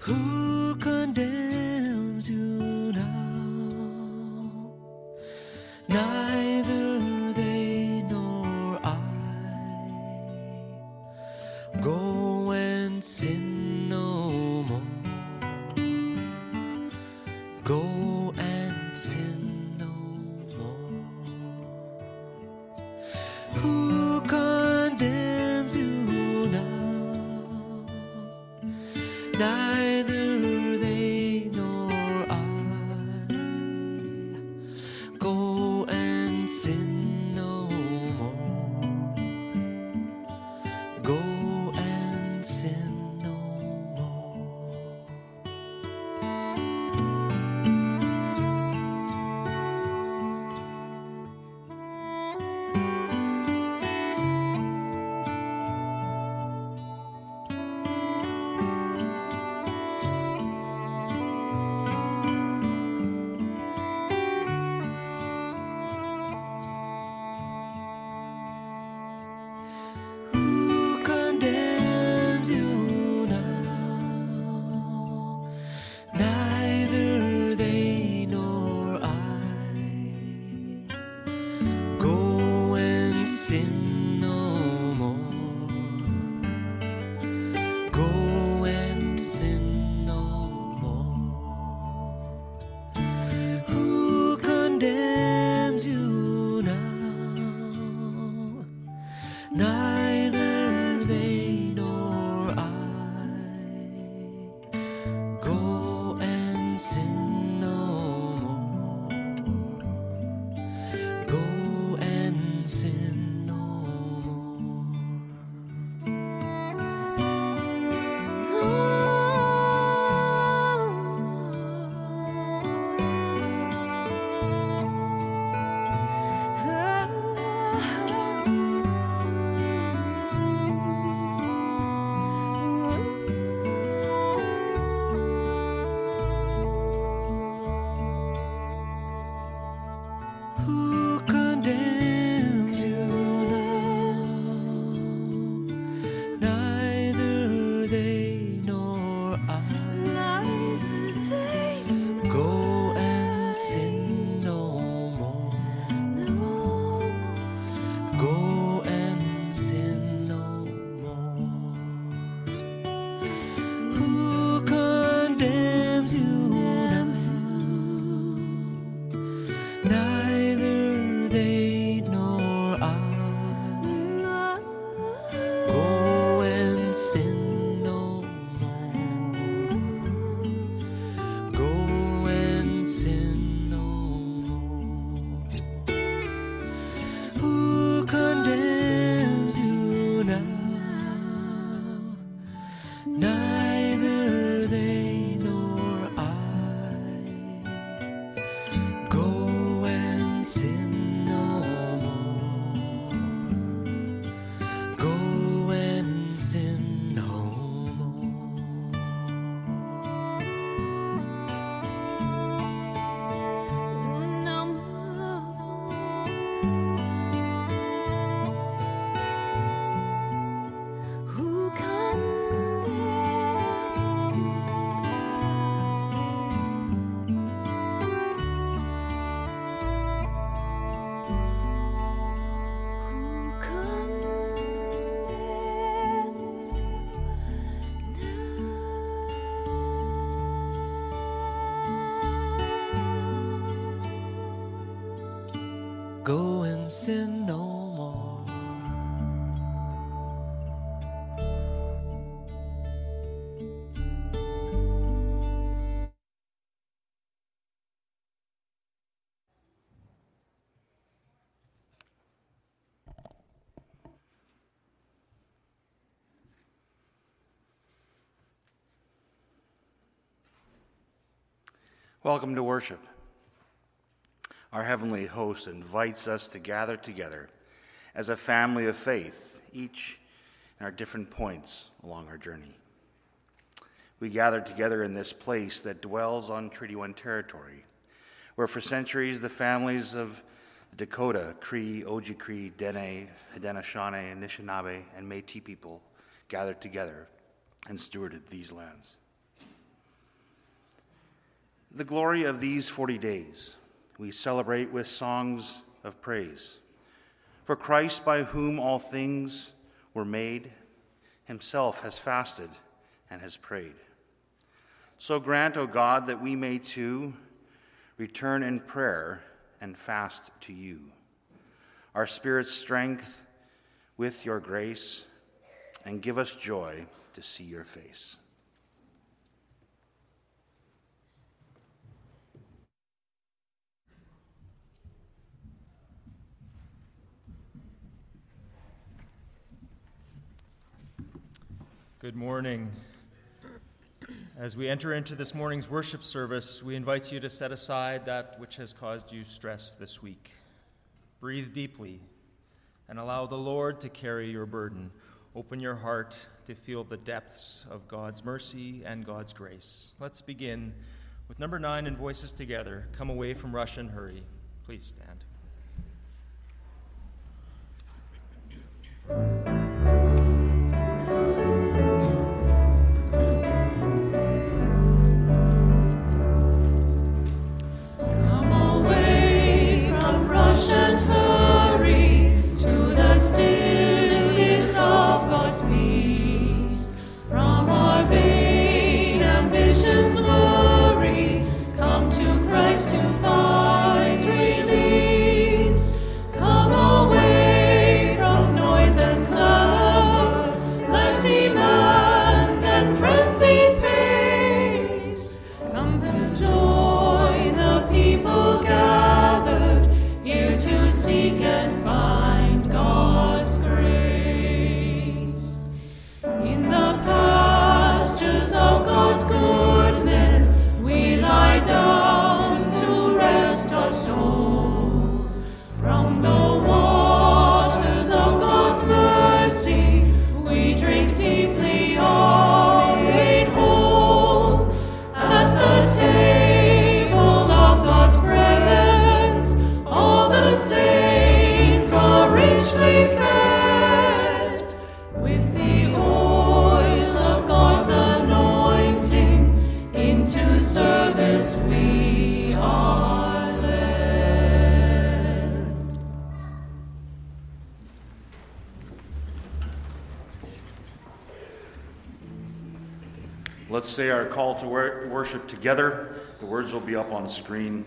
Who? Welcome to worship. Our heavenly host invites us to gather together as a family of faith, each in our different points along our journey. We gather together in this place that dwells on Treaty 1 territory, where for centuries the families of the Dakota, Cree, Ojibwe, Dene, Haudenosaunee, Anishinaabe, and Metis people gathered together and stewarded these lands. The glory of these 40 days we celebrate with songs of praise. For Christ, by whom all things were made, himself has fasted and has prayed. So grant, O God, that we may too return in prayer and fast to you. Our spirit's strength with your grace, and give us joy to see your face. Good morning. As we enter into this morning's worship service, we invite you to set aside that which has caused you stress this week. Breathe deeply and allow the Lord to carry your burden. Open your heart to feel the depths of God's mercy and God's grace. Let's begin with number nine in Voices Together Come Away from Rush and Hurry. Please stand. Let's say our call to worship together. The words will be up on the screen.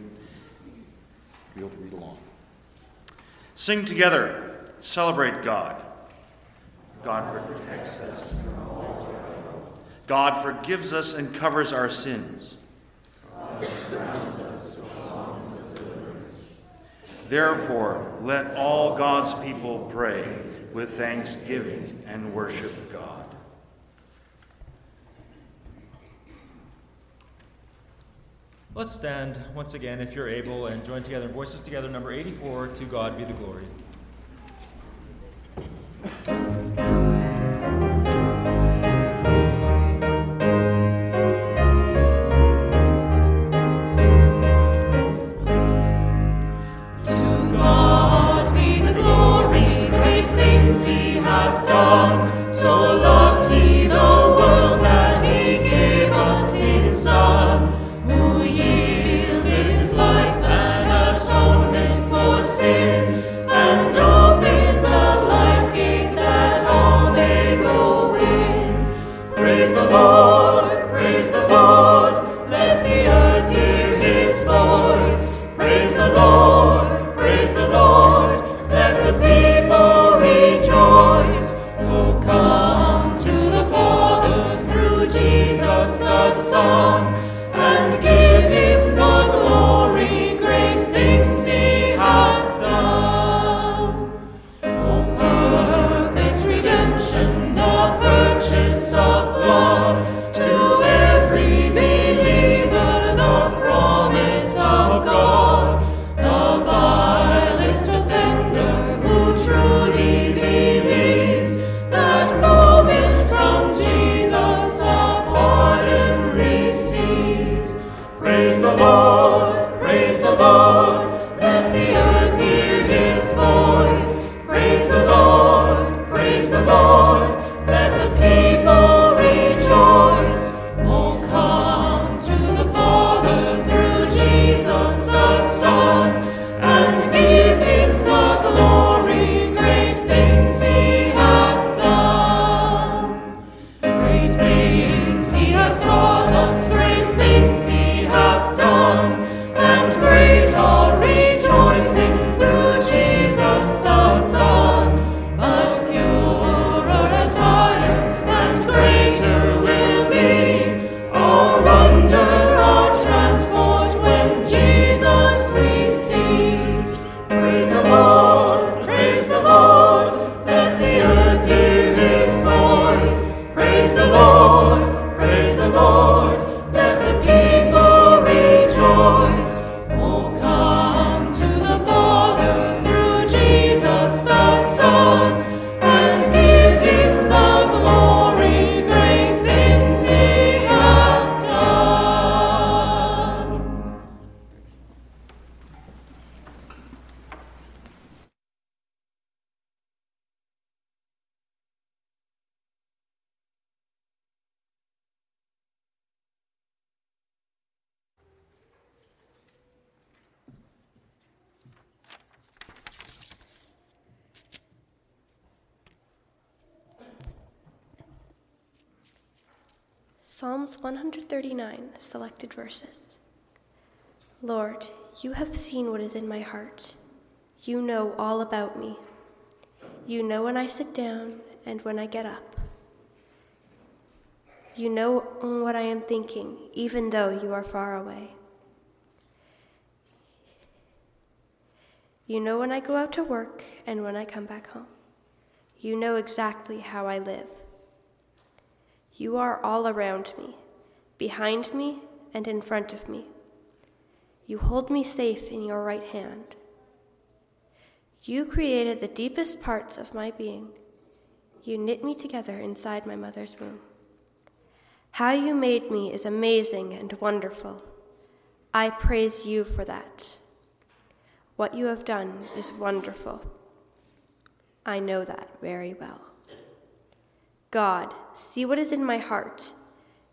You'll be able to read along. Sing together, celebrate God. God protects us. God forgives us and covers our sins. Therefore, let all God's people pray with thanksgiving and worship God. Let's stand once again, if you're able, and join together in Voices Together, number 84, To God Be the Glory. Psalms 139, selected verses. Lord, you have seen what is in my heart. You know all about me. You know when I sit down and when I get up. You know what I am thinking, even though you are far away. You know when I go out to work and when I come back home. You know exactly how I live. You are all around me, behind me, and in front of me. You hold me safe in your right hand. You created the deepest parts of my being. You knit me together inside my mother's womb. How you made me is amazing and wonderful. I praise you for that. What you have done is wonderful. I know that very well. God, see what is in my heart,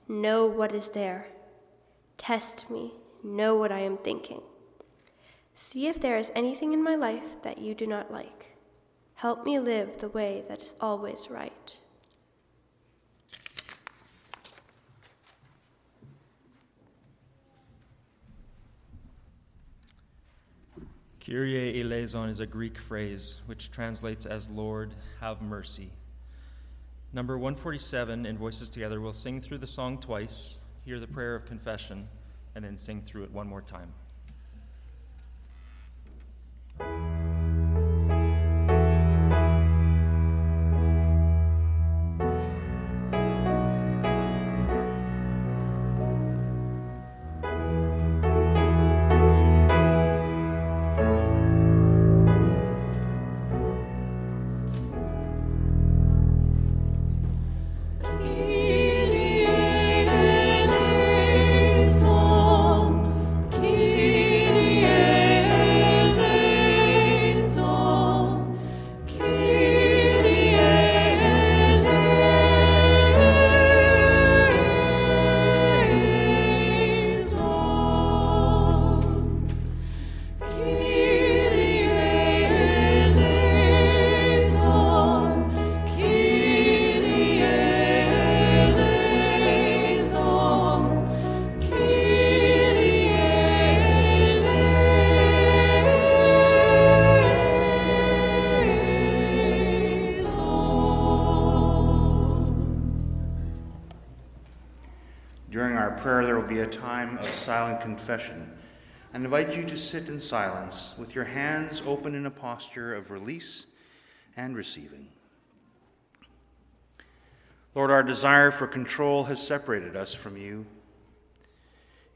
know what is there. Test me, know what I am thinking. See if there is anything in my life that you do not like. Help me live the way that is always right. Kyrie eleison is a Greek phrase which translates as Lord, have mercy. Number 147 in Voices Together we'll sing through the song twice, hear the prayer of confession, and then sing through it one more time. Silent confession I invite you to sit in silence with your hands open in a posture of release and receiving. Lord, our desire for control has separated us from you.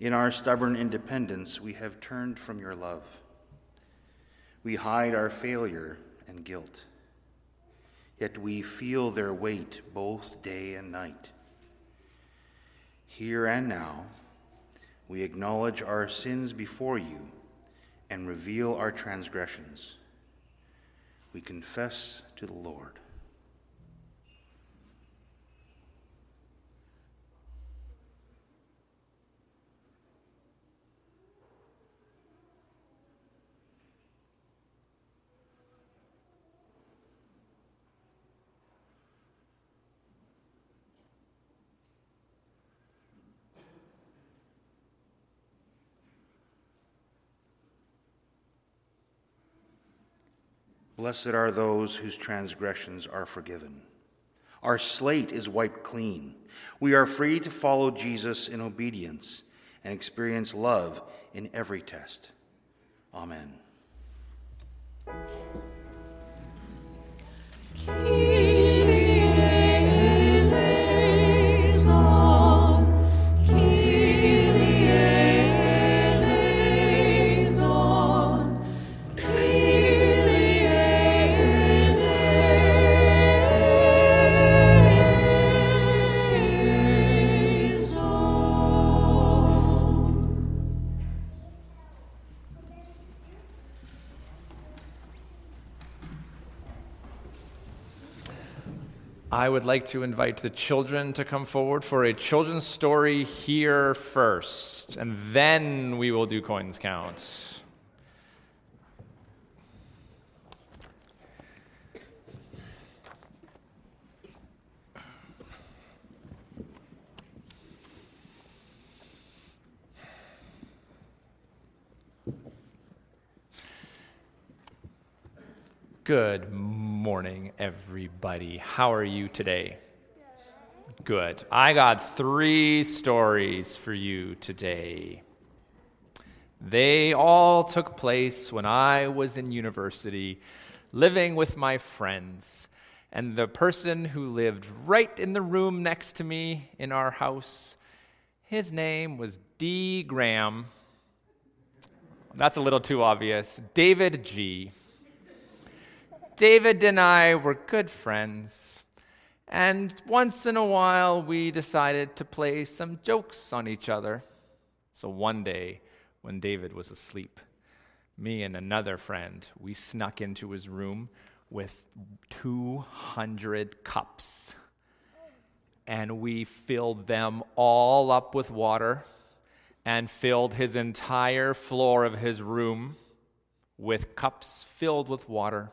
In our stubborn independence, we have turned from your love. We hide our failure and guilt, yet we feel their weight both day and night. Here and now, we acknowledge our sins before you and reveal our transgressions. We confess to the Lord. Blessed are those whose transgressions are forgiven. Our slate is wiped clean. We are free to follow Jesus in obedience and experience love in every test. Amen. I would like to invite the children to come forward for a children's story here first, and then we will do coins count. Good morning everybody. How are you today? Good. I got three stories for you today. They all took place when I was in university, living with my friends. And the person who lived right in the room next to me in our house, his name was D. Graham. That's a little too obvious. David G. David and I were good friends. And once in a while, we decided to play some jokes on each other. So one day, when David was asleep. Me and another friend, we snuck into his room with 200 cups. And we filled them all up with water and filled his entire floor of his room with cups filled with water.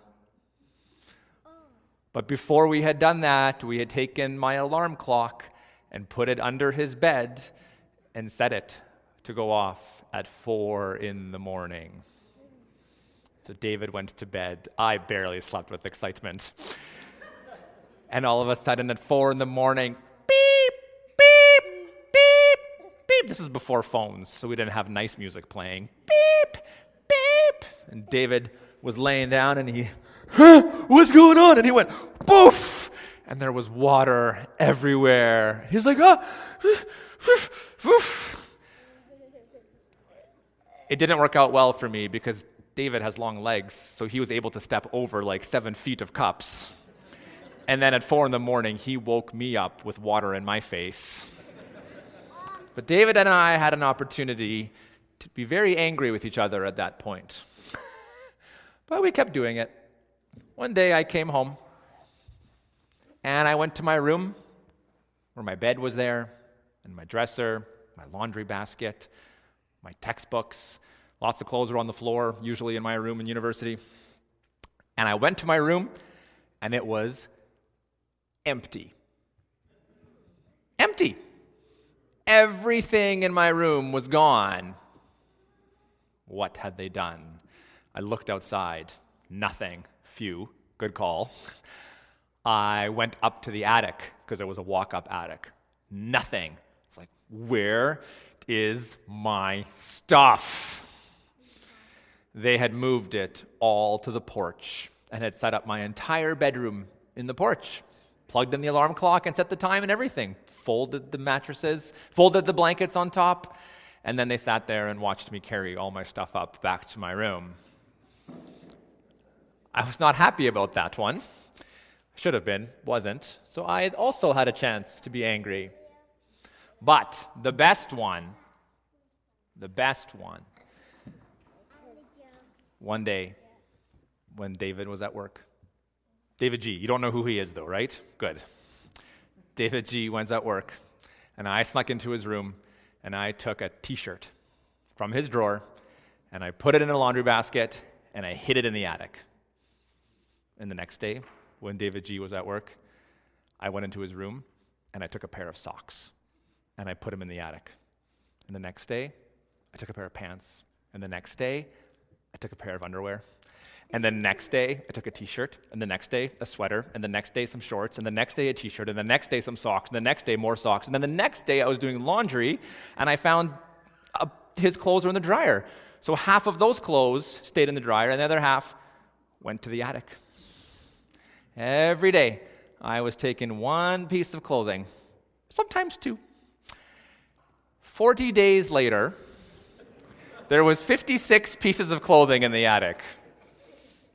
But before we had done that, we had taken my alarm clock and put it under his bed and set it to go off at four in the morning. So David went to bed. I barely slept with excitement. and all of a sudden, at four in the morning, beep, beep, beep, beep. This is before phones, so we didn't have nice music playing. Beep, beep. And David was laying down and he, huh, what's going on? And he went, poof. And there was water everywhere. He's like, ah, it didn't work out well for me because David has long legs, so he was able to step over like seven feet of cups. And then at four in the morning, he woke me up with water in my face. But David and I had an opportunity to be very angry with each other at that point. But we kept doing it. One day I came home and I went to my room where my bed was there, and my dresser, my laundry basket, my textbooks. Lots of clothes were on the floor, usually in my room in university. And I went to my room, and it was empty. Empty. Everything in my room was gone. What had they done? I looked outside. Nothing. Phew. Good call. I went up to the attic because it was a walk up attic. Nothing. It's like, where is my stuff. They had moved it all to the porch and had set up my entire bedroom in the porch, plugged in the alarm clock and set the time and everything, folded the mattresses, folded the blankets on top, and then they sat there and watched me carry all my stuff up back to my room. I was not happy about that one. Should have been, wasn't. So I also had a chance to be angry. But the best one, the best one, one day when David was at work. David G. You don't know who he is, though, right? Good. David G. went at work, and I snuck into his room, and I took a t shirt from his drawer, and I put it in a laundry basket, and I hid it in the attic. And the next day, when David G. was at work, I went into his room, and I took a pair of socks and I put them in the attic. And the next day, I took a pair of pants. And the next day, I took a pair of underwear. And the next day, I took a t shirt. And the next day, a sweater. And the next day, some shorts. And the next day, a t shirt. And the next day, some socks. And the next day, more socks. And then the next day, I was doing laundry and I found uh, his clothes were in the dryer. So half of those clothes stayed in the dryer, and the other half went to the attic. Every day, I was taking one piece of clothing, sometimes two 40 days later, there was 56 pieces of clothing in the attic.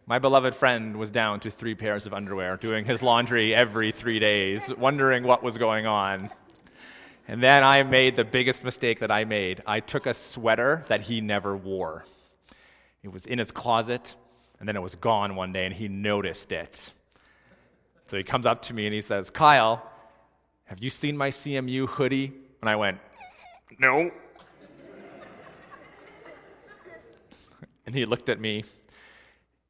My beloved friend was down to three pairs of underwear, doing his laundry every three days, wondering what was going on. And then I made the biggest mistake that I made. I took a sweater that he never wore. It was in his closet, and then it was gone one day, and he noticed it. So he comes up to me and he says, Kyle, have you seen my CMU hoodie? And I went, no. and he looked at me,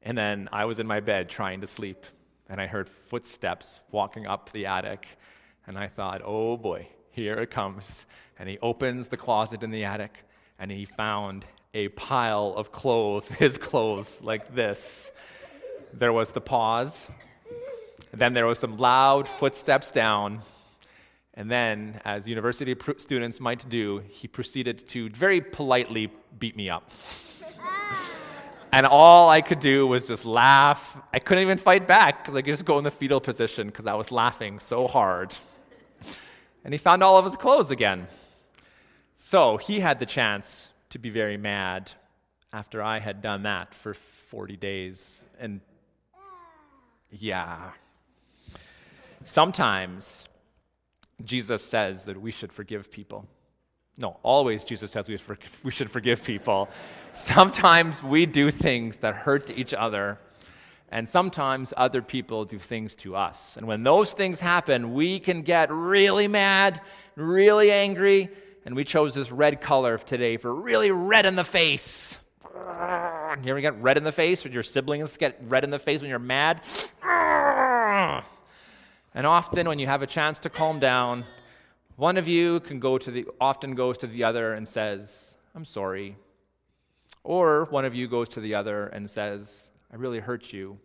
and then I was in my bed trying to sleep, and I heard footsteps walking up the attic, and I thought, oh boy, here it comes. And he opens the closet in the attic, and he found a pile of clothes, his clothes, like this. there was the pause. Then there was some loud footsteps down. And then, as university pr- students might do, he proceeded to very politely beat me up. and all I could do was just laugh. I couldn't even fight back because I could just go in the fetal position because I was laughing so hard. And he found all of his clothes again. So he had the chance to be very mad after I had done that for 40 days. And yeah. Sometimes Jesus says that we should forgive people. No, always Jesus says we, we should forgive people. Sometimes we do things that hurt each other, and sometimes other people do things to us. And when those things happen, we can get really mad, really angry, and we chose this red color today for really red in the face. You ever get red in the face, or your siblings get red in the face when you're mad? And often, when you have a chance to calm down, one of you can go to the, often goes to the other and says, I'm sorry. Or one of you goes to the other and says, I really hurt you.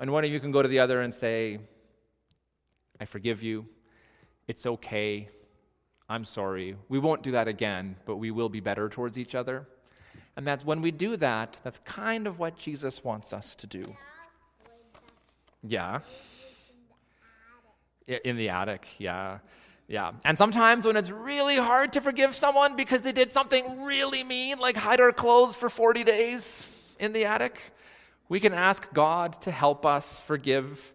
And one of you can go to the other and say, I forgive you. It's okay. I'm sorry. We won't do that again, but we will be better towards each other. And that's when we do that, that's kind of what Jesus wants us to do. Yeah. In the attic, yeah. Yeah. And sometimes when it's really hard to forgive someone because they did something really mean, like hide our clothes for 40 days in the attic, we can ask God to help us forgive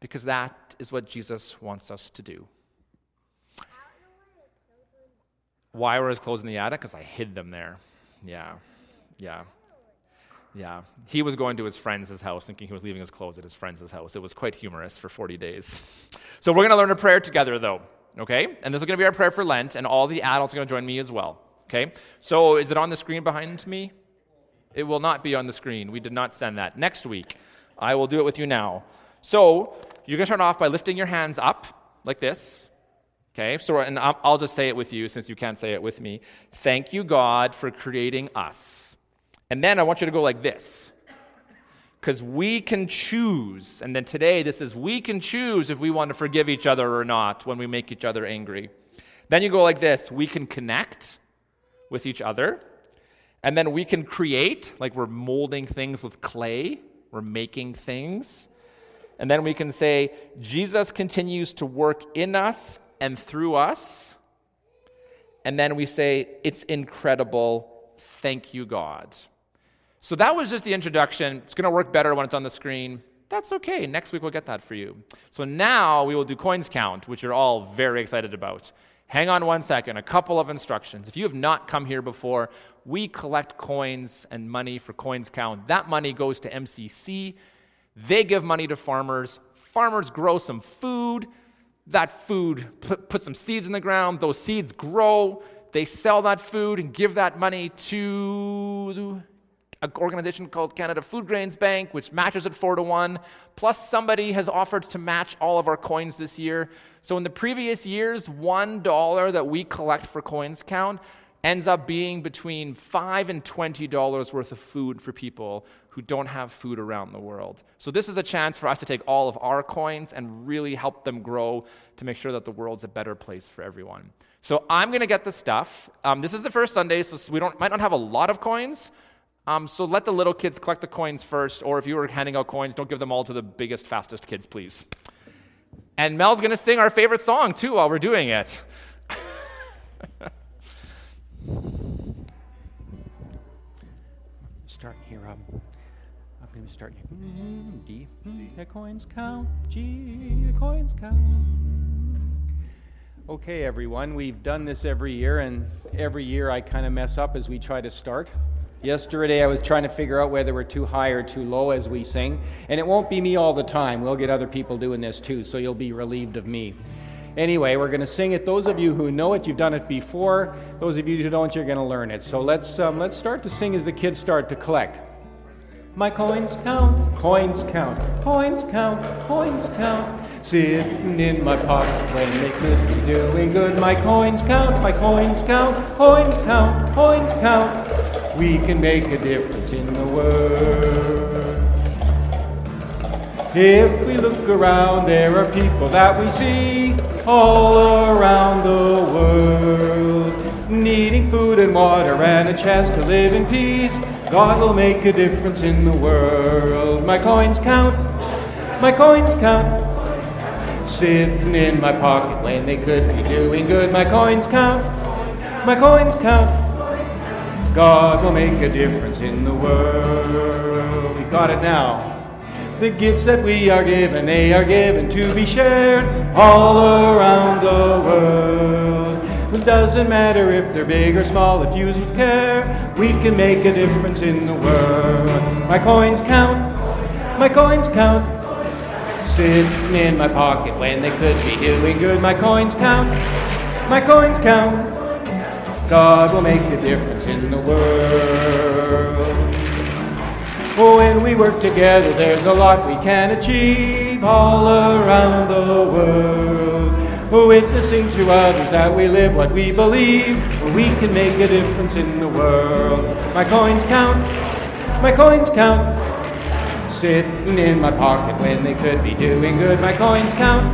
because that is what Jesus wants us to do. Why were his clothes in the attic? Because I hid them there. Yeah. Yeah. Yeah. He was going to his friend's house thinking he was leaving his clothes at his friend's house. It was quite humorous for 40 days. So we're going to learn a prayer together, though, okay? And this is going to be our prayer for Lent, and all the adults are going to join me as well, okay? So is it on the screen behind me? It will not be on the screen. We did not send that. Next week, I will do it with you now. So you're going to start off by lifting your hands up like this. Okay, so and I'll just say it with you since you can't say it with me. Thank you, God, for creating us and then I want you to go like this. Because we can choose. And then today, this is we can choose if we want to forgive each other or not when we make each other angry. Then you go like this we can connect with each other. And then we can create, like we're molding things with clay, we're making things. And then we can say, Jesus continues to work in us and through us. And then we say, it's incredible. Thank you, God. So that was just the introduction. It's going to work better when it's on the screen. That's okay. Next week we'll get that for you. So now we will do coins count, which you're all very excited about. Hang on one second, a couple of instructions. If you have not come here before, we collect coins and money for coins count. That money goes to MCC. They give money to farmers. Farmers grow some food. That food put, some seeds in the ground. Those seeds grow. They sell that food and give that money to an organization called Canada Food Grains Bank, which matches at four to one. Plus, somebody has offered to match all of our coins this year. So, in the previous years, one dollar that we collect for coins count ends up being between five and twenty dollars worth of food for people who don't have food around the world. So, this is a chance for us to take all of our coins and really help them grow to make sure that the world's a better place for everyone. So, I'm going to get the stuff. Um, this is the first Sunday, so we don't, might not have a lot of coins. Um, so let the little kids collect the coins first, or if you were handing out coins, don't give them all to the biggest, fastest kids, please. And Mel's going to sing our favorite song too while we're doing it. Start here. Um, I'm going to start here. D. The coins count. G. The coins count. Okay, everyone, we've done this every year, and every year I kind of mess up as we try to start. Yesterday, I was trying to figure out whether we're too high or too low as we sing. And it won't be me all the time. We'll get other people doing this too, so you'll be relieved of me. Anyway, we're going to sing it. Those of you who know it, you've done it before. Those of you who don't, you're going to learn it. So let's, um, let's start to sing as the kids start to collect. My coins count, coins count, coins count, coins count. Sitting in my pocket when they could be doing good. My coins count, my coins count, coins count, coins count we can make a difference in the world. If we look around, there are people that we see all around the world, needing food and water and a chance to live in peace. God will make a difference in the world. My coins count, my coins count. Sitting in my pocket when they could be doing good. My coins count, my coins count. God will make a difference in the world. We got it now. The gifts that we are given, they are given to be shared all around the world. It doesn't matter if they're big or small, if used with care, we can make a difference in the world. My coins count, my coins count. Sitting in my pocket when they could be doing good. My coins count, my coins count. God will make a difference in the world. Oh, when we work together, there's a lot we can achieve all around the world. Oh, witnessing to others that we live what we believe, we can make a difference in the world. My coins count, my coins count. Sitting in my pocket when they could be doing good. My coins count,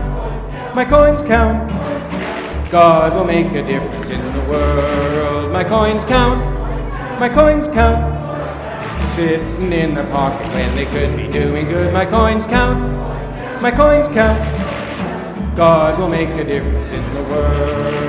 my coins count. God will make a difference in the world. My coins count, my coins count sitting in the pocket when they could be doing good. My coins count, my coins count. God will make a difference in the world.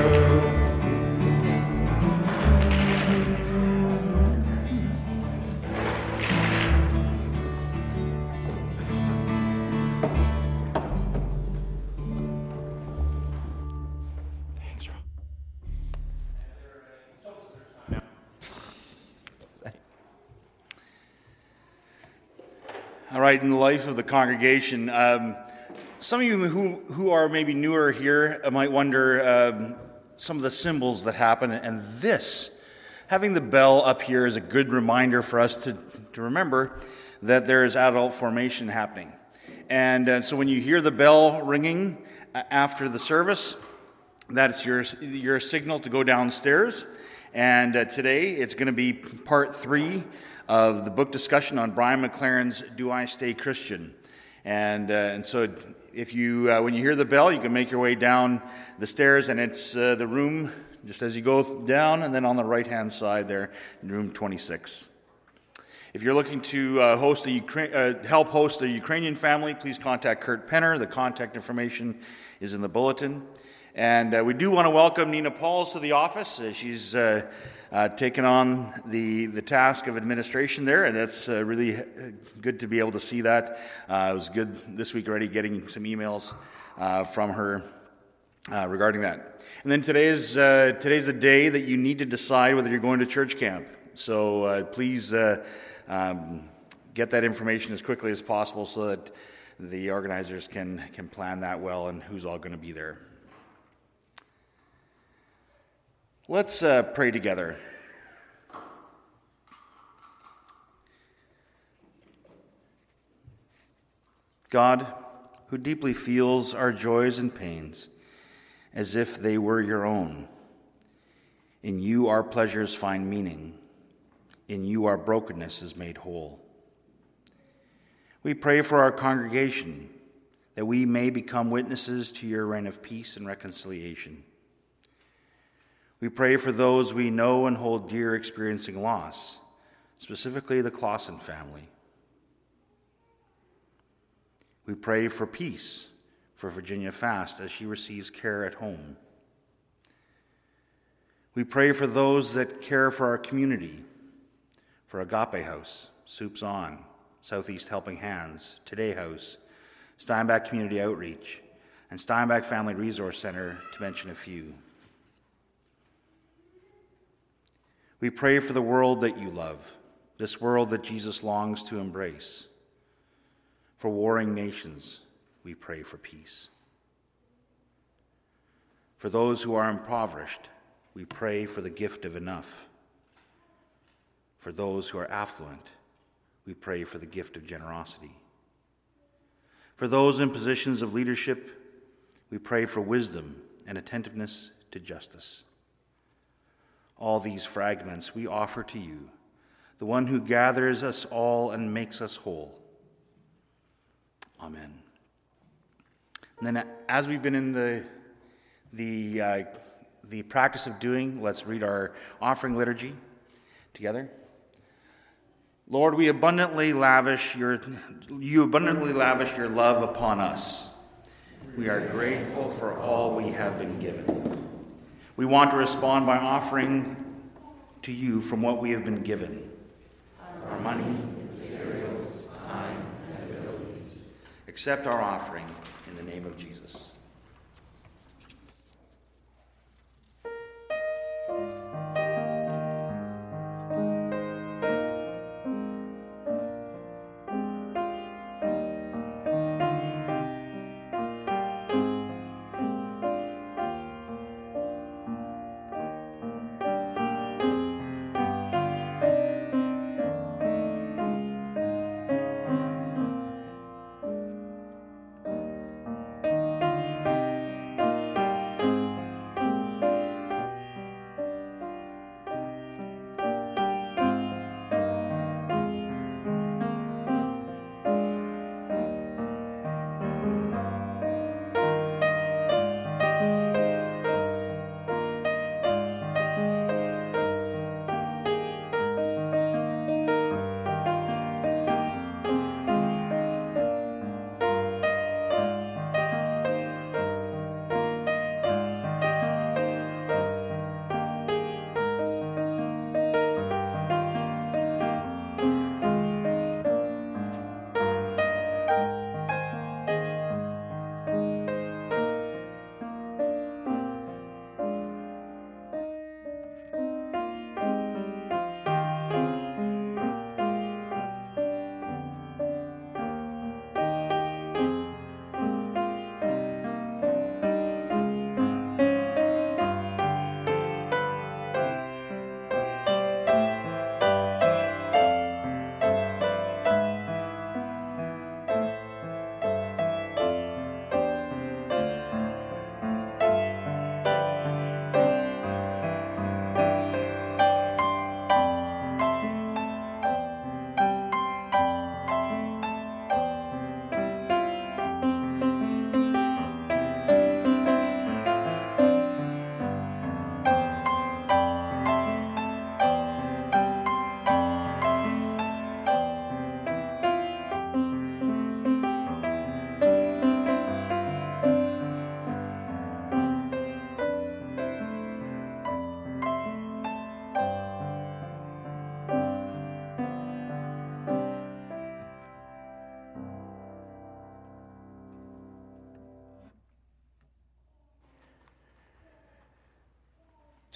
All right, in the life of the congregation, um, some of you who, who are maybe newer here might wonder um, some of the symbols that happen, and this, having the bell up here, is a good reminder for us to, to remember that there is adult formation happening. And uh, so when you hear the bell ringing uh, after the service, that's your, your signal to go downstairs. And uh, today it's going to be part three of the book discussion on Brian McLaren's Do I Stay Christian? And, uh, and so if you, uh, when you hear the bell, you can make your way down the stairs, and it's uh, the room just as you go down, and then on the right hand side there, room 26. If you're looking to uh, host a Ukra- uh, help host a Ukrainian family, please contact Kurt Penner. The contact information is in the bulletin. And uh, we do want to welcome Nina Pauls to the office. she's uh, taken on the, the task of administration there, and that's uh, really uh, good to be able to see that. Uh, it was good this week already getting some emails uh, from her uh, regarding that. And then today's, today's the day that you need to decide whether you're going to church camp. So please um, get that information as quickly as possible so that the organizers can, can plan that well and who's all going to be there. Let's uh, pray together. God, who deeply feels our joys and pains as if they were your own, in you our pleasures find meaning, in you our brokenness is made whole. We pray for our congregation that we may become witnesses to your reign of peace and reconciliation. We pray for those we know and hold dear experiencing loss, specifically the Clausen family. We pray for peace for Virginia Fast as she receives care at home. We pray for those that care for our community, for Agape House, Soups On, Southeast Helping Hands, Today House, Steinbach Community Outreach, and Steinbach Family Resource Center, to mention a few. We pray for the world that you love, this world that Jesus longs to embrace. For warring nations, we pray for peace. For those who are impoverished, we pray for the gift of enough. For those who are affluent, we pray for the gift of generosity. For those in positions of leadership, we pray for wisdom and attentiveness to justice. All these fragments we offer to you, the one who gathers us all and makes us whole. Amen. And then, as we've been in the the uh, the practice of doing, let's read our offering liturgy together. Lord, we abundantly lavish your you abundantly lavish your love upon us. We are grateful for all we have been given. We want to respond by offering to you from what we have been given. Our money, materials, time, and abilities. Accept our offering in the name of Jesus.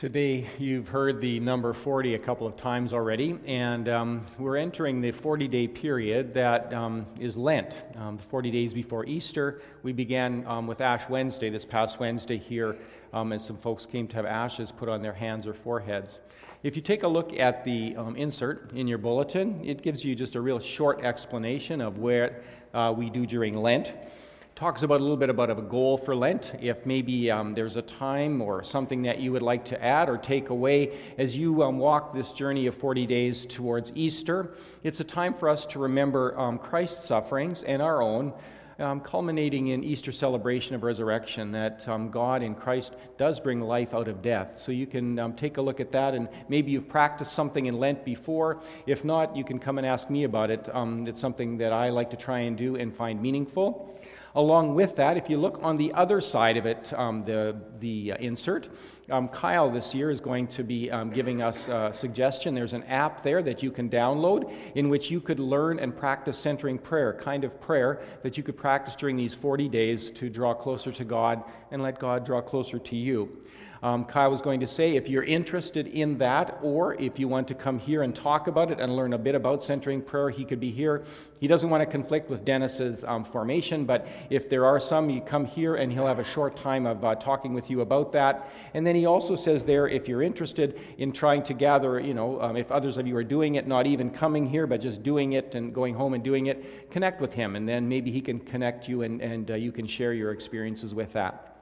Today, you've heard the number 40 a couple of times already, and um, we're entering the 40 day period that um, is Lent. Um, 40 days before Easter, we began um, with Ash Wednesday this past Wednesday here, um, as some folks came to have ashes put on their hands or foreheads. If you take a look at the um, insert in your bulletin, it gives you just a real short explanation of where uh, we do during Lent talks about a little bit about a goal for Lent. If maybe um, there's a time or something that you would like to add or take away as you um, walk this journey of 40 days towards Easter, it's a time for us to remember um, Christ's sufferings and our own. Um, culminating in Easter celebration of resurrection, that um, God in Christ does bring life out of death. So you can um, take a look at that, and maybe you've practiced something in Lent before. If not, you can come and ask me about it. It's something that I like to try and do and find meaningful. Along with that, if you look on the other side of it, um, the, the uh, insert, um, Kyle this year is going to be um, giving us a suggestion. There's an app there that you can download in which you could learn and practice centering prayer, kind of prayer that you could practice during these 40 days to draw closer to God and let God draw closer to you. Um, Kyle was going to say if you're interested in that, or if you want to come here and talk about it and learn a bit about centering prayer, he could be here. He doesn't want to conflict with Dennis's um, formation, but if there are some, you come here and he'll have a short time of uh, talking with you about that. And then he also says there, if you're interested in trying to gather, you know, um, if others of you are doing it, not even coming here, but just doing it and going home and doing it, connect with him, and then maybe he can connect you and, and uh, you can share your experiences with that.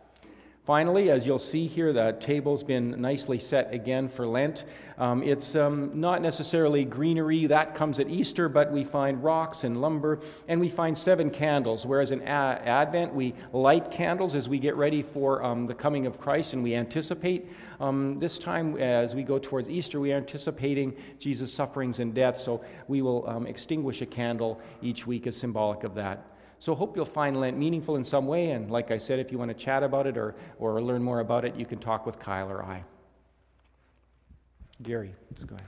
Finally, as you'll see here, the table's been nicely set again for Lent. Um, it's um, not necessarily greenery, that comes at Easter, but we find rocks and lumber, and we find seven candles. Whereas in a- Advent, we light candles as we get ready for um, the coming of Christ and we anticipate. Um, this time, as we go towards Easter, we are anticipating Jesus' sufferings and death, so we will um, extinguish a candle each week as symbolic of that. So hope you'll find Lent meaningful in some way. And like I said, if you want to chat about it or, or learn more about it, you can talk with Kyle or I. Gary, let's go ahead.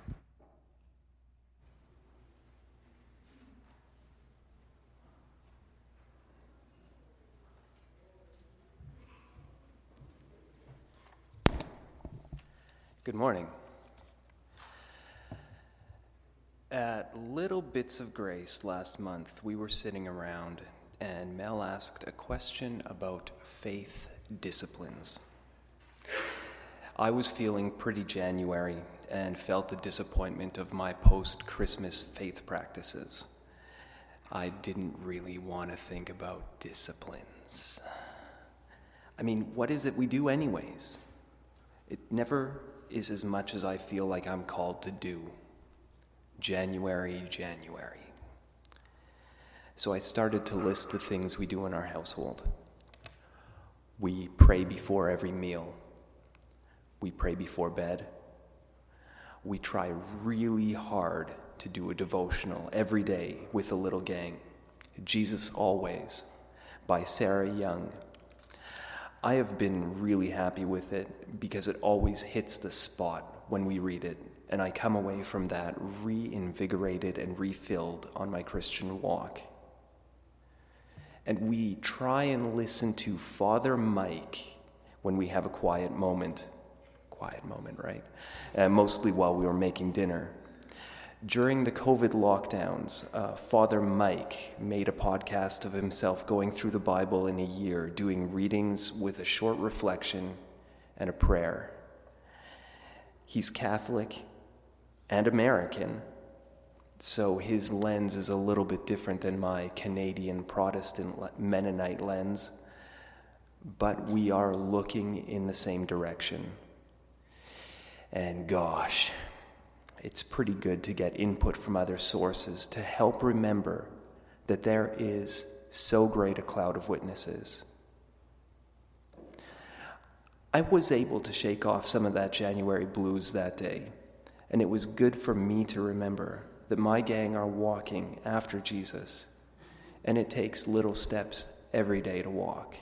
Good morning. At Little Bits of Grace last month, we were sitting around and Mel asked a question about faith disciplines. I was feeling pretty January and felt the disappointment of my post Christmas faith practices. I didn't really want to think about disciplines. I mean, what is it we do, anyways? It never is as much as I feel like I'm called to do. January, January. So I started to list the things we do in our household. We pray before every meal. We pray before bed. We try really hard to do a devotional every day with a little gang. Jesus Always by Sarah Young. I have been really happy with it because it always hits the spot when we read it and I come away from that reinvigorated and refilled on my Christian walk. And we try and listen to Father Mike when we have a quiet moment. Quiet moment, right? Uh, mostly while we were making dinner. During the COVID lockdowns, uh, Father Mike made a podcast of himself going through the Bible in a year, doing readings with a short reflection and a prayer. He's Catholic, and American. So his lens is a little bit different than my Canadian Protestant Mennonite lens, but we are looking in the same direction. And gosh, it's pretty good to get input from other sources to help remember that there is so great a cloud of witnesses. I was able to shake off some of that January blues that day. And it was good for me to remember that my gang are walking after Jesus, and it takes little steps every day to walk.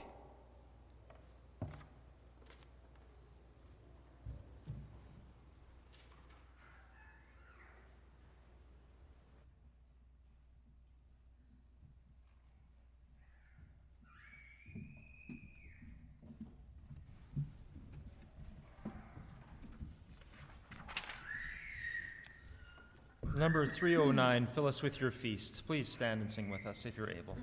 Number 309, fill us with your feasts. Please stand and sing with us if you're able.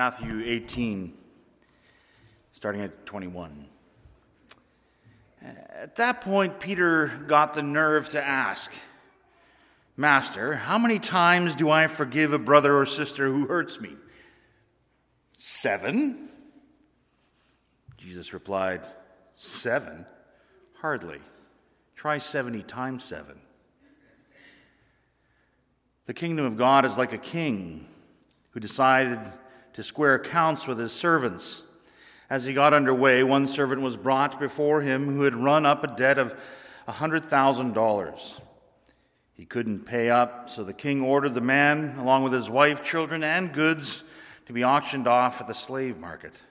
Matthew 18, starting at 21. At that point, Peter got the nerve to ask, Master, how many times do I forgive a brother or sister who hurts me? Seven? Jesus replied, Seven? Hardly. Try 70 times seven. The kingdom of God is like a king who decided to square accounts with his servants. As he got underway, one servant was brought before him who had run up a debt of a $100,000. He couldn't pay up, so the king ordered the man, along with his wife, children, and goods, to be auctioned off at the slave market.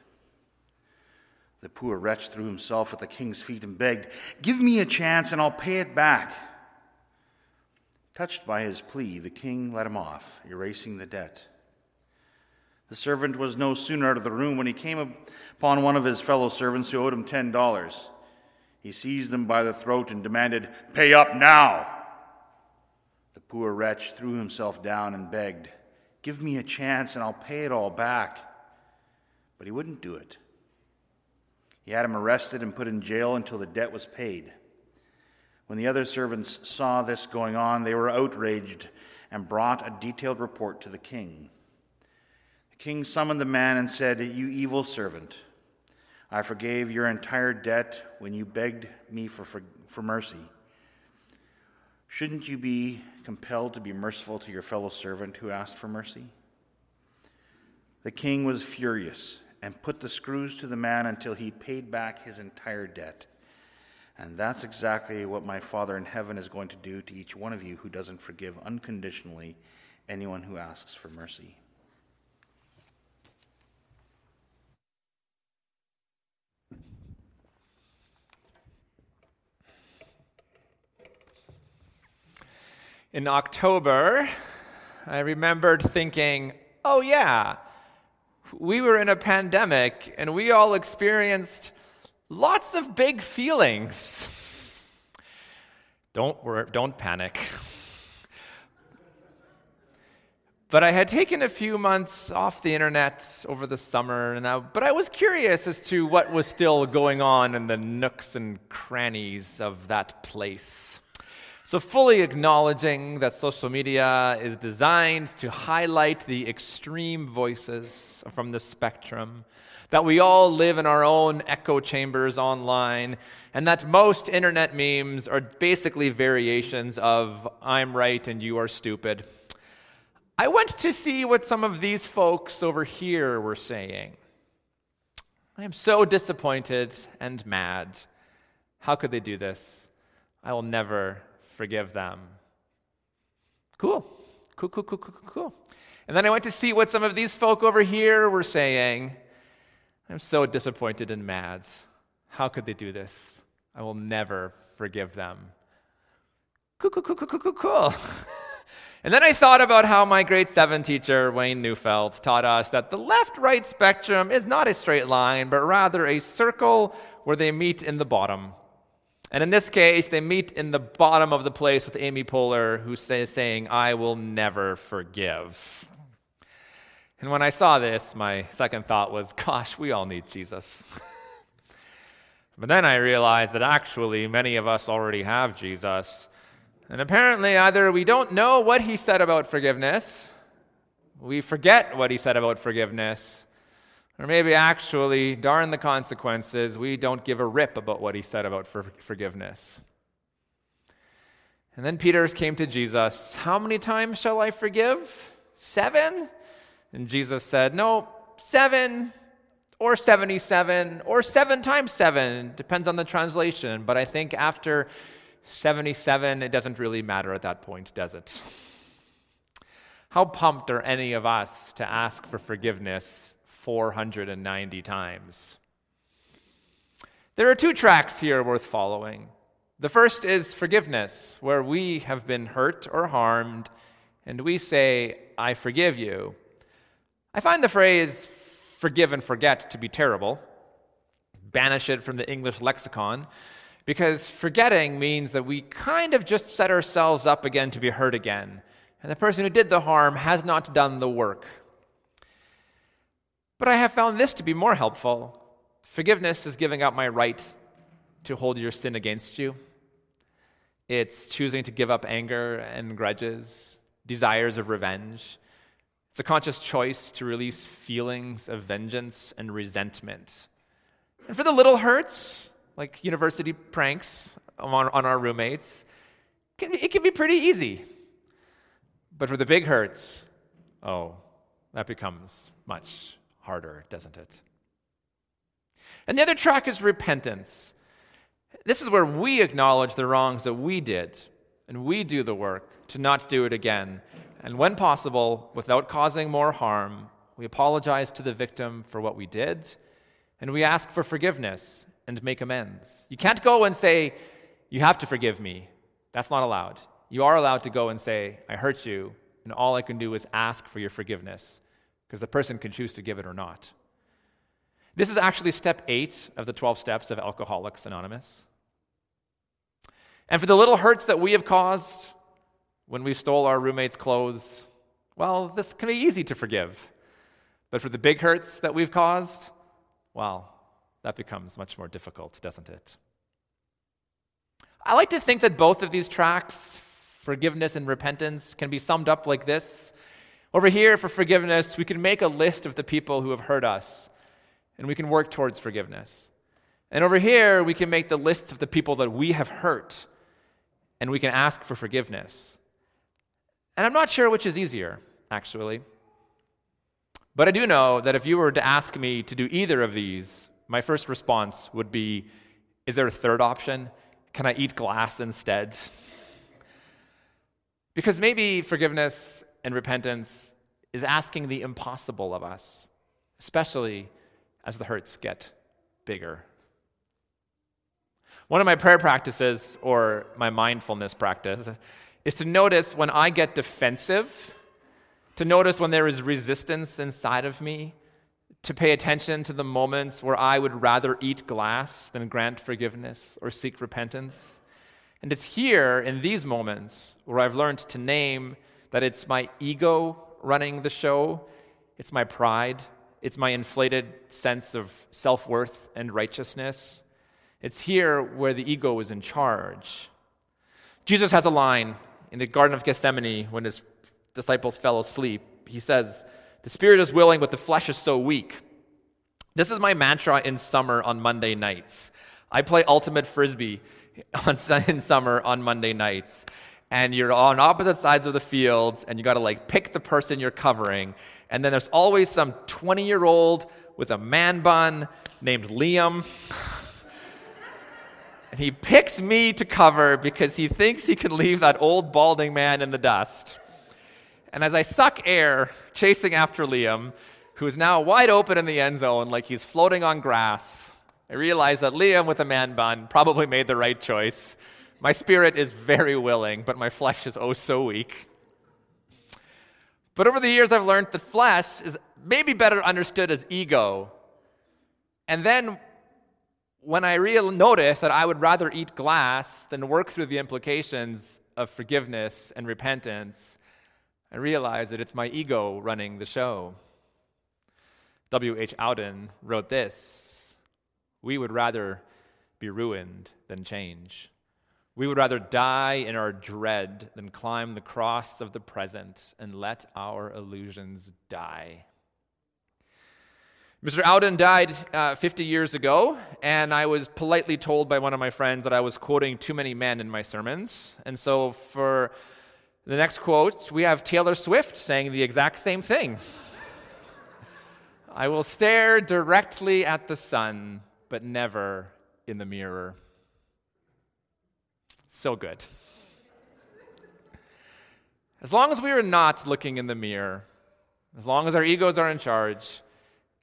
The poor wretch threw himself at the king's feet and begged, Give me a chance and I'll pay it back. Touched by his plea, the king let him off, erasing the debt. The servant was no sooner out of the room when he came upon one of his fellow servants who owed him ten dollars. He seized him by the throat and demanded, Pay up now! The poor wretch threw himself down and begged, Give me a chance and I'll pay it all back. But he wouldn't do it. He had him arrested and put in jail until the debt was paid. When the other servants saw this going on, they were outraged and brought a detailed report to the king. King summoned the man and said, You evil servant, I forgave your entire debt when you begged me for, for, for mercy. Shouldn't you be compelled to be merciful to your fellow servant who asked for mercy? The king was furious and put the screws to the man until he paid back his entire debt. And that's exactly what my Father in heaven is going to do to each one of you who doesn't forgive unconditionally anyone who asks for mercy. In October, I remembered thinking, oh, yeah, we were in a pandemic and we all experienced lots of big feelings. Don't, worry, don't panic. But I had taken a few months off the internet over the summer, and I, but I was curious as to what was still going on in the nooks and crannies of that place. So, fully acknowledging that social media is designed to highlight the extreme voices from the spectrum, that we all live in our own echo chambers online, and that most internet memes are basically variations of I'm right and you are stupid. I went to see what some of these folks over here were saying. I am so disappointed and mad. How could they do this? I will never forgive them. Cool. Cool, cool, cool, cool, cool. And then I went to see what some of these folk over here were saying. I'm so disappointed and mad. How could they do this? I will never forgive them. Cool, cool, cool, cool, cool, cool. And then I thought about how my grade 7 teacher, Wayne Neufeld, taught us that the left right spectrum is not a straight line, but rather a circle where they meet in the bottom. And in this case, they meet in the bottom of the place with Amy Poehler, who says, saying, I will never forgive. And when I saw this, my second thought was, gosh, we all need Jesus. but then I realized that actually many of us already have Jesus. And apparently, either we don't know what he said about forgiveness, we forget what he said about forgiveness, Or maybe actually, darn the consequences, we don't give a rip about what he said about for- forgiveness. And then Peter came to Jesus, How many times shall I forgive? Seven? And Jesus said, No, seven or 77 or seven times seven. Depends on the translation. But I think after 77, it doesn't really matter at that point, does it? How pumped are any of us to ask for forgiveness 490 times? There are two tracks here worth following. The first is forgiveness, where we have been hurt or harmed, and we say, I forgive you. I find the phrase forgive and forget to be terrible. Banish it from the English lexicon, because forgetting means that we kind of just set ourselves up again to be hurt again, and the person who did the harm has not done the work. But I have found this to be more helpful. Forgiveness is giving up my right to hold your sin against you. It's choosing to give up anger and grudges, desires of revenge. It's a conscious choice to release feelings of vengeance and resentment. And for the little hurts, like university pranks on, on our roommates, it can be pretty easy. But for the big hurts, oh, that becomes much harder, doesn't it? And the other track is repentance. This is where we acknowledge the wrongs that we did, and we do the work to not do it again. And when possible, without causing more harm, we apologize to the victim for what we did, and we ask for forgiveness and make amends. You can't go and say, You have to forgive me. That's not allowed. You are allowed to go and say, I hurt you, and all I can do is ask for your forgiveness, because the person can choose to give it or not. This is actually step eight of the 12 steps of Alcoholics Anonymous. And for the little hurts that we have caused when we stole our roommate's clothes, well, this can be easy to forgive. But for the big hurts that we've caused, well, that becomes much more difficult, doesn't it? I like to think that both of these tracks, forgiveness and repentance, can be summed up like this. Over here, for forgiveness, we can make a list of the people who have hurt us, and we can work towards forgiveness. And over here, we can make the lists of the people that we have hurt, and we can ask for forgiveness. And I'm not sure which is easier, actually. But I do know that if you were to ask me to do either of these, my first response would be Is there a third option? Can I eat glass instead? Because maybe forgiveness and repentance is asking the impossible of us, especially as the hurts get bigger. One of my prayer practices, or my mindfulness practice, is to notice when I get defensive, to notice when there is resistance inside of me, to pay attention to the moments where I would rather eat glass than grant forgiveness or seek repentance. And it's here in these moments where I've learned to name that it's my ego running the show, it's my pride, it's my inflated sense of self worth and righteousness. It's here where the ego is in charge. Jesus has a line in the Garden of Gethsemane when his disciples fell asleep. He says, The spirit is willing, but the flesh is so weak. This is my mantra in summer on Monday nights. I play ultimate frisbee in summer on Monday nights. And you're on opposite sides of the field, and you got to like pick the person you're covering. And then there's always some 20 year old with a man bun named Liam. And he picks me to cover because he thinks he can leave that old balding man in the dust. And as I suck air, chasing after Liam, who is now wide open in the end zone like he's floating on grass, I realize that Liam with a man bun probably made the right choice. My spirit is very willing, but my flesh is oh so weak. But over the years, I've learned that flesh is maybe better understood as ego. And then when I real noticed that I would rather eat glass than work through the implications of forgiveness and repentance, I realized that it's my ego running the show. W.H. Auden wrote this We would rather be ruined than change. We would rather die in our dread than climb the cross of the present and let our illusions die. Mr. Auden died uh, 50 years ago, and I was politely told by one of my friends that I was quoting too many men in my sermons. And so for the next quote, we have Taylor Swift saying the exact same thing. I will stare directly at the sun, but never in the mirror. So good. As long as we are not looking in the mirror, as long as our egos are in charge,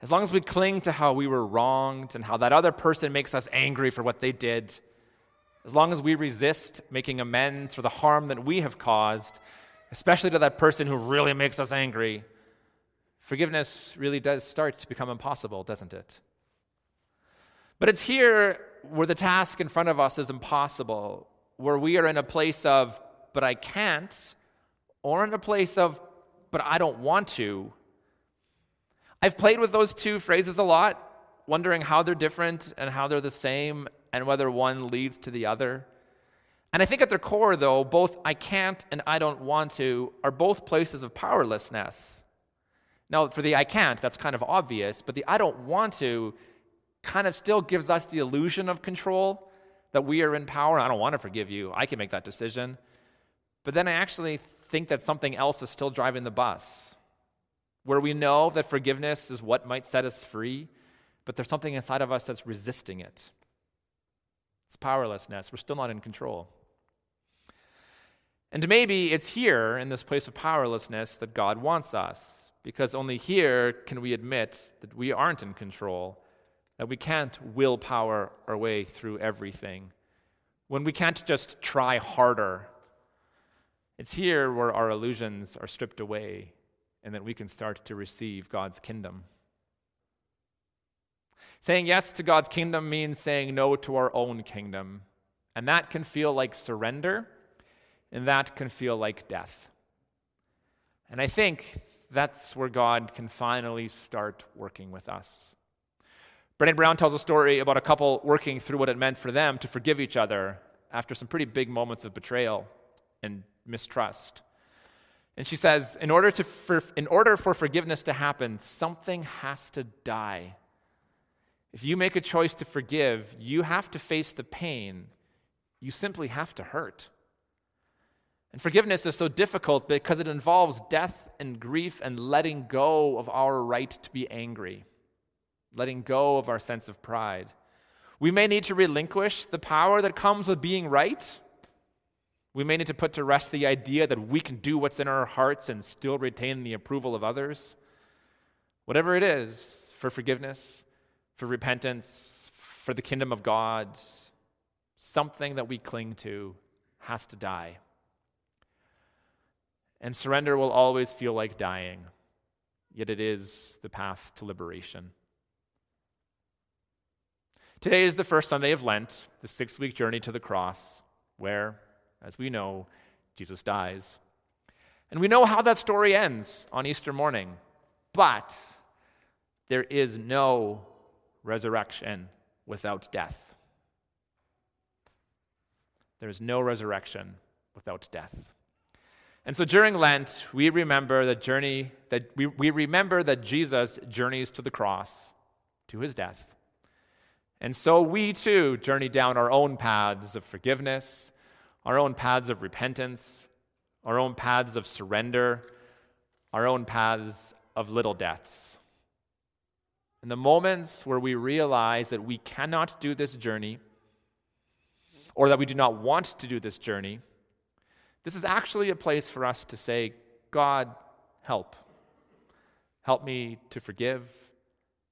as long as we cling to how we were wronged and how that other person makes us angry for what they did, as long as we resist making amends for the harm that we have caused, especially to that person who really makes us angry, forgiveness really does start to become impossible, doesn't it? But it's here where the task in front of us is impossible, where we are in a place of, but I can't, or in a place of, but I don't want to. I've played with those two phrases a lot, wondering how they're different and how they're the same and whether one leads to the other. And I think at their core, though, both I can't and I don't want to are both places of powerlessness. Now, for the I can't, that's kind of obvious, but the I don't want to kind of still gives us the illusion of control that we are in power. I don't want to forgive you. I can make that decision. But then I actually think that something else is still driving the bus where we know that forgiveness is what might set us free, but there's something inside of us that's resisting it. It's powerlessness. We're still not in control. And maybe it's here, in this place of powerlessness, that God wants us, because only here can we admit that we aren't in control, that we can't willpower our way through everything, when we can't just try harder. It's here where our illusions are stripped away and that we can start to receive God's kingdom. Saying yes to God's kingdom means saying no to our own kingdom. And that can feel like surrender, and that can feel like death. And I think that's where God can finally start working with us. Brené Brown tells a story about a couple working through what it meant for them to forgive each other after some pretty big moments of betrayal and mistrust. And she says, in order, to for, in order for forgiveness to happen, something has to die. If you make a choice to forgive, you have to face the pain. You simply have to hurt. And forgiveness is so difficult because it involves death and grief and letting go of our right to be angry, letting go of our sense of pride. We may need to relinquish the power that comes with being right we may need to put to rest the idea that we can do what's in our hearts and still retain the approval of others. Whatever it is, for forgiveness, for repentance, for the kingdom of God, something that we cling to has to die. And surrender will always feel like dying, yet it is the path to liberation. Today is the first Sunday of Lent, the six week journey to the cross, where as we know, Jesus dies. And we know how that story ends on Easter morning. But there is no resurrection without death. There is no resurrection without death. And so during Lent, we remember the journey that we, we remember that Jesus journeys to the cross, to his death. And so we too journey down our own paths of forgiveness our own paths of repentance, our own paths of surrender, our own paths of little deaths. In the moments where we realize that we cannot do this journey, or that we do not want to do this journey, this is actually a place for us to say, God, help. Help me to forgive.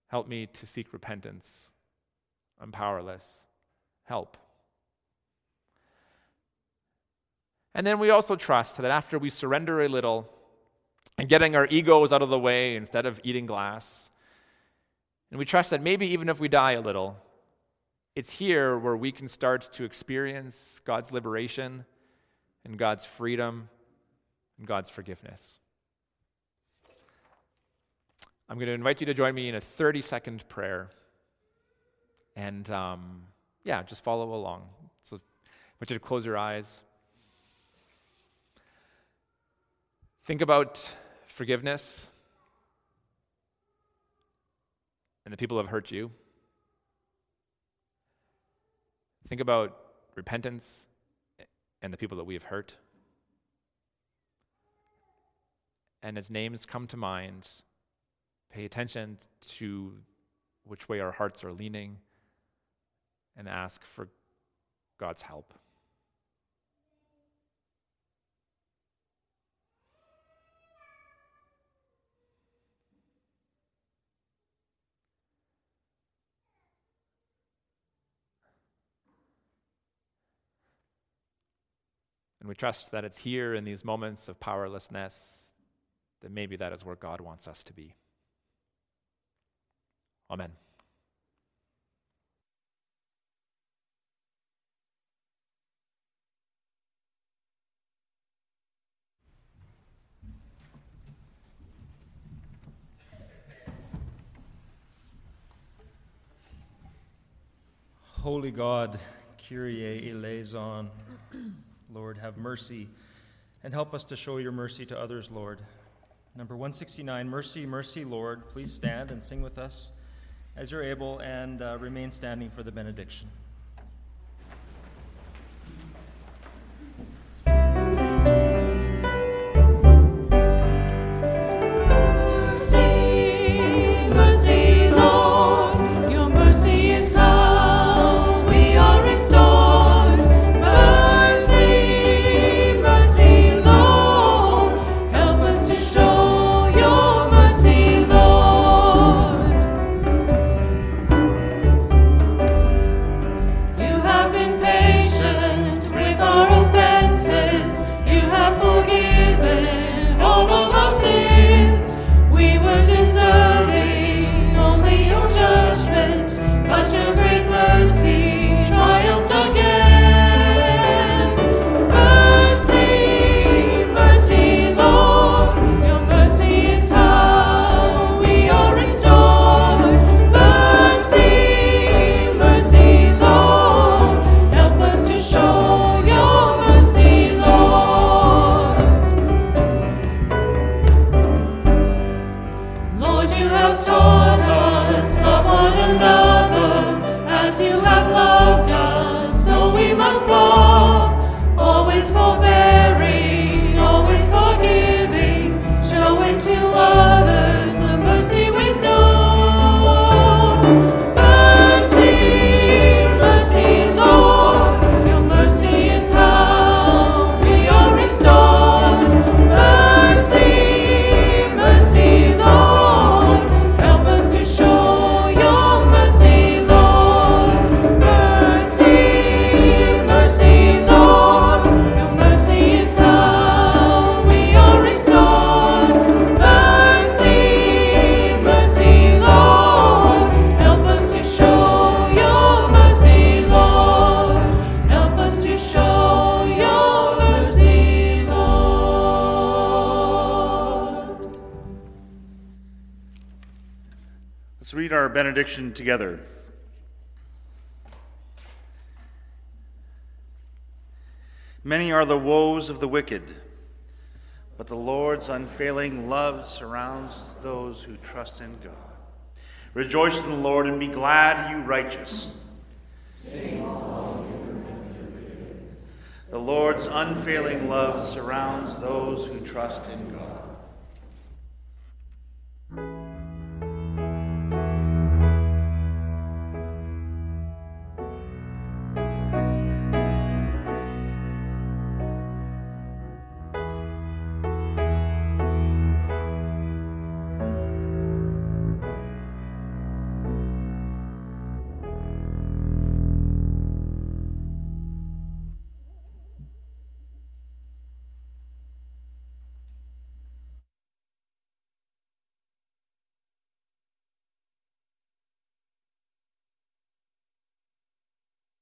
Help me to seek repentance. I'm powerless. Help. And then we also trust that after we surrender a little and getting our egos out of the way instead of eating glass, and we trust that maybe even if we die a little, it's here where we can start to experience God's liberation and God's freedom and God's forgiveness. I'm going to invite you to join me in a 30 second prayer. And um, yeah, just follow along. So I want you to close your eyes. Think about forgiveness. and the people who have hurt you. Think about repentance and the people that we have hurt. And as names come to mind, pay attention to which way our hearts are leaning and ask for God's help. And we trust that it's here in these moments of powerlessness that maybe that is where God wants us to be. Amen. Holy God, Kyrie eleison. Lord, have mercy and help us to show your mercy to others, Lord. Number 169, Mercy, Mercy, Lord. Please stand and sing with us as you're able and uh, remain standing for the benediction. benediction together. Many are the woes of the wicked, but the Lord's unfailing love surrounds those who trust in God. Rejoice in the Lord and be glad, you righteous. The Lord's unfailing love surrounds those who trust in God.